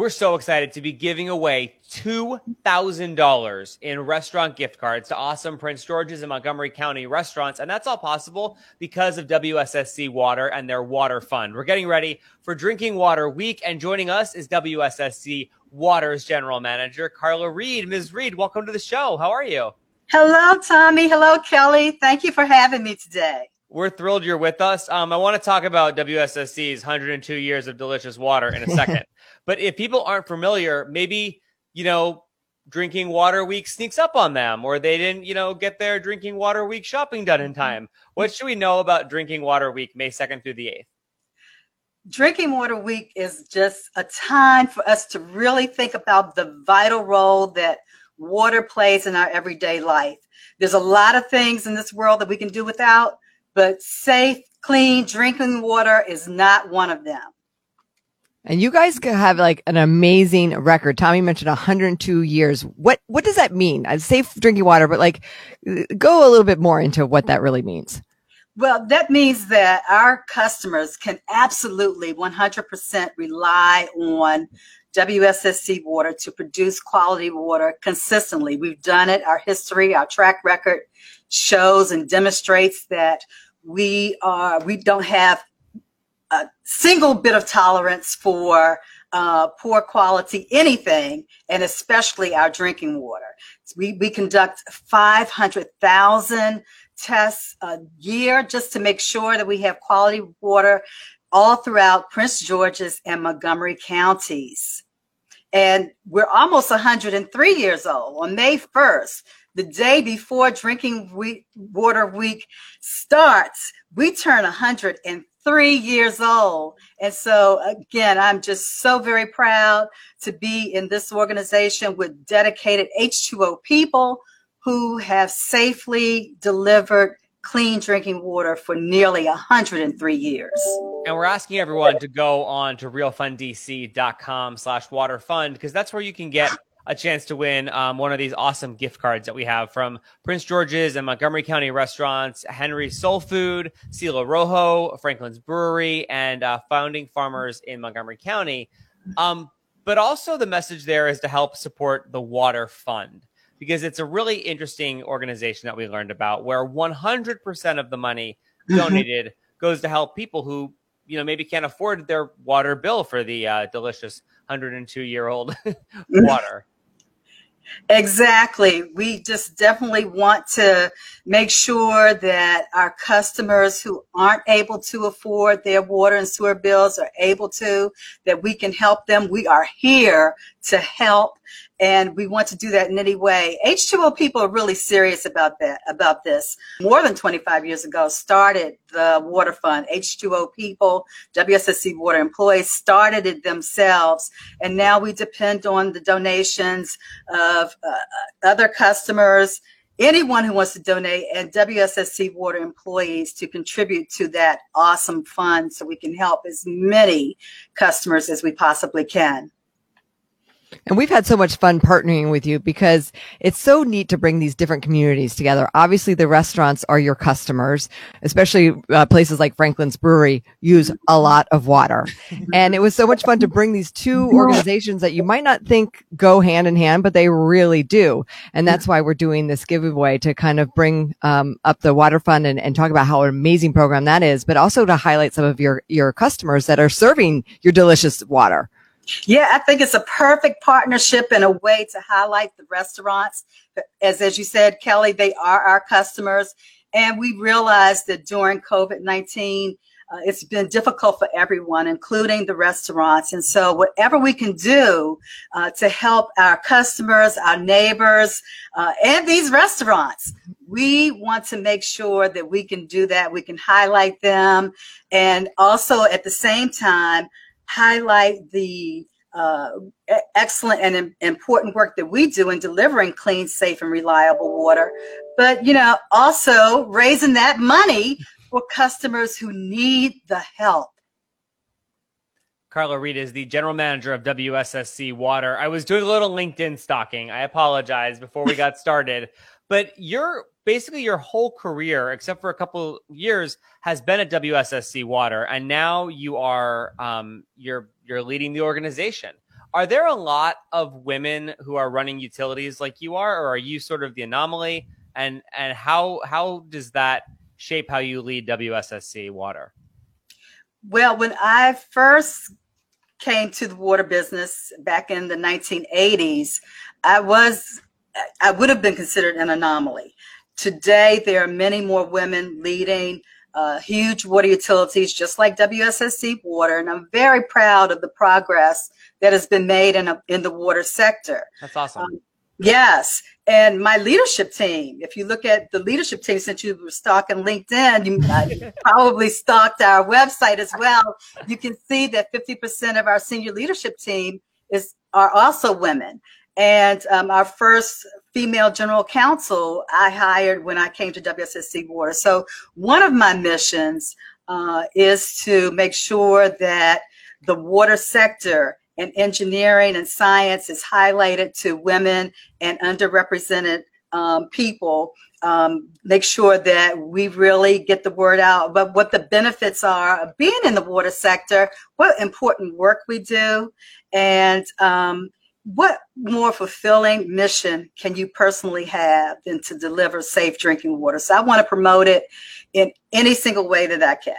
We're so excited to be giving away $2,000 in restaurant gift cards to awesome Prince George's and Montgomery County restaurants. And that's all possible because of WSSC Water and their water fund. We're getting ready for Drinking Water Week. And joining us is WSSC Water's General Manager, Carla Reid. Ms. Reid, welcome to the show. How are you? Hello, Tommy. Hello, Kelly. Thank you for having me today. We're thrilled you're with us. Um, I want to talk about WSSC's 102 years of delicious water in a second. But if people aren't familiar, maybe, you know, drinking water week sneaks up on them or they didn't, you know, get their drinking water week shopping done in time. What should we know about drinking water week, May 2nd through the 8th? Drinking Water Week is just a time for us to really think about the vital role that water plays in our everyday life. There's a lot of things in this world that we can do without, but safe, clean drinking water is not one of them. And you guys have like an amazing record. Tommy mentioned 102 years. What what does that mean? Safe drinking water, but like go a little bit more into what that really means. Well, that means that our customers can absolutely 100% rely on WSSC water to produce quality water consistently. We've done it. Our history, our track record shows and demonstrates that we are we don't have a single bit of tolerance for uh, poor quality anything, and especially our drinking water. We, we conduct 500,000 tests a year just to make sure that we have quality water all throughout Prince George's and Montgomery counties. And we're almost 103 years old. On May 1st, the day before Drinking week, Water Week starts, we turn 103 years old. And so, again, I'm just so very proud to be in this organization with dedicated H2O people who have safely delivered clean drinking water for nearly 103 years. And we're asking everyone to go on to realfunddc.com slash waterfund because that's where you can get a chance to win um, one of these awesome gift cards that we have from Prince George's and Montgomery County restaurants, Henry's Soul Food, Cielo Rojo, Franklin's Brewery, and uh, Founding Farmers in Montgomery County. Um, but also, the message there is to help support the Water Fund because it's a really interesting organization that we learned about where 100% of the money mm-hmm. donated goes to help people who you know maybe can't afford their water bill for the uh, delicious 102 year old water Exactly. We just definitely want to make sure that our customers who aren't able to afford their water and sewer bills are able to, that we can help them. We are here to help and we want to do that in any way. H2O people are really serious about that, about this. More than 25 years ago, started the water fund. H2O people, WSSC water employees started it themselves. And now we depend on the donations of uh, other customers, anyone who wants to donate, and WSSC water employees to contribute to that awesome fund so we can help as many customers as we possibly can. And we've had so much fun partnering with you because it's so neat to bring these different communities together. Obviously, the restaurants are your customers, especially uh, places like Franklin's Brewery use a lot of water. And it was so much fun to bring these two organizations that you might not think go hand in hand, but they really do. And that's why we're doing this giveaway to kind of bring um, up the water fund and, and talk about how an amazing program that is, but also to highlight some of your, your customers that are serving your delicious water. Yeah, I think it's a perfect partnership and a way to highlight the restaurants. As as you said, Kelly, they are our customers, and we realized that during COVID nineteen. Uh, it's been difficult for everyone, including the restaurants. And so, whatever we can do uh, to help our customers, our neighbors, uh, and these restaurants, we want to make sure that we can do that. We can highlight them, and also at the same time highlight the uh, excellent and important work that we do in delivering clean, safe, and reliable water, but you know, also raising that money for customers who need the help. Carla Reid is the general manager of WSSC Water. I was doing a little LinkedIn stalking. I apologize before we got started, but you're basically your whole career, except for a couple years, has been at WSSC Water, and now you are um, you're you're leading the organization. Are there a lot of women who are running utilities like you are, or are you sort of the anomaly? And and how how does that shape how you lead WSSC Water? Well, when I first came to the water business back in the 1980s, I was I would have been considered an anomaly. Today, there are many more women leading uh, huge water utilities, just like WSSC Water, and I'm very proud of the progress that has been made in a, in the water sector. That's awesome. Um, yes, and my leadership team. If you look at the leadership team, since you were stalking LinkedIn, you uh, probably stalked our website as well. You can see that 50% of our senior leadership team is are also women. And um, our first female general counsel I hired when I came to WSSC Water. So one of my missions uh, is to make sure that the water sector and engineering and science is highlighted to women and underrepresented um, people. Um, make sure that we really get the word out about what the benefits are of being in the water sector, what important work we do, and um, what more fulfilling mission can you personally have than to deliver safe drinking water? So I want to promote it in any single way that I can.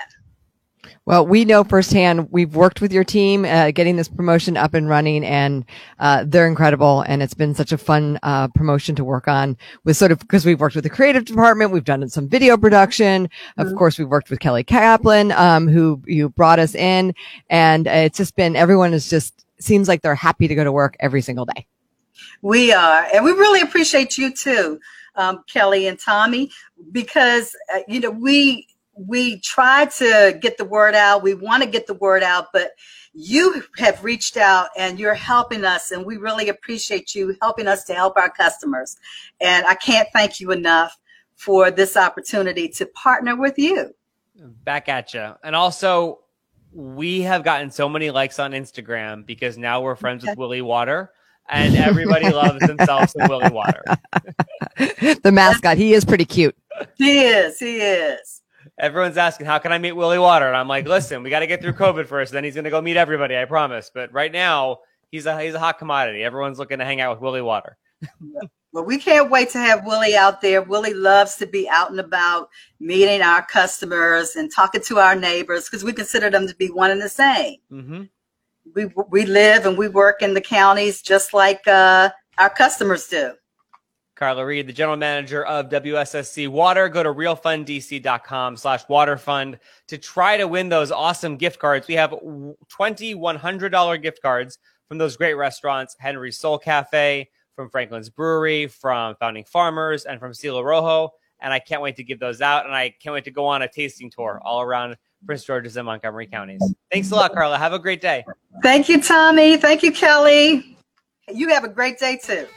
Well, we know firsthand. We've worked with your team, uh, getting this promotion up and running, and uh, they're incredible. And it's been such a fun uh, promotion to work on. With sort of because we've worked with the creative department, we've done some video production. Of mm-hmm. course, we've worked with Kelly Kaplan, um, who you brought us in, and it's just been everyone is just seems like they're happy to go to work every single day. We are, and we really appreciate you too, um, Kelly and Tommy, because uh, you know we we try to get the word out. We want to get the word out, but you have reached out and you're helping us, and we really appreciate you helping us to help our customers. And I can't thank you enough for this opportunity to partner with you. Back at you, and also we have gotten so many likes on Instagram because now we're friends with Willie Water and everybody loves themselves some Willie Water. the mascot, he is pretty cute. He is, he is. Everyone's asking, how can I meet Willie Water? And I'm like, listen, we got to get through COVID first. Then he's going to go meet everybody, I promise. But right now, he's a he's a hot commodity. Everyone's looking to hang out with Willie Water. Well, we can't wait to have Willie out there. Willie loves to be out and about, meeting our customers and talking to our neighbors because we consider them to be one and the same. Mm-hmm. We we live and we work in the counties just like uh, our customers do. Carla Reid, the general manager of WSSC Water. Go to realfunddc.com slash waterfund to try to win those awesome gift cards. We have 20 $100 gift cards from those great restaurants, Henry's Soul Cafe, from Franklin's Brewery, from Founding Farmers, and from Cielo Rojo. And I can't wait to give those out. And I can't wait to go on a tasting tour all around Prince George's and Montgomery counties. Thanks a lot, Carla. Have a great day. Thank you, Tommy. Thank you, Kelly. You have a great day too.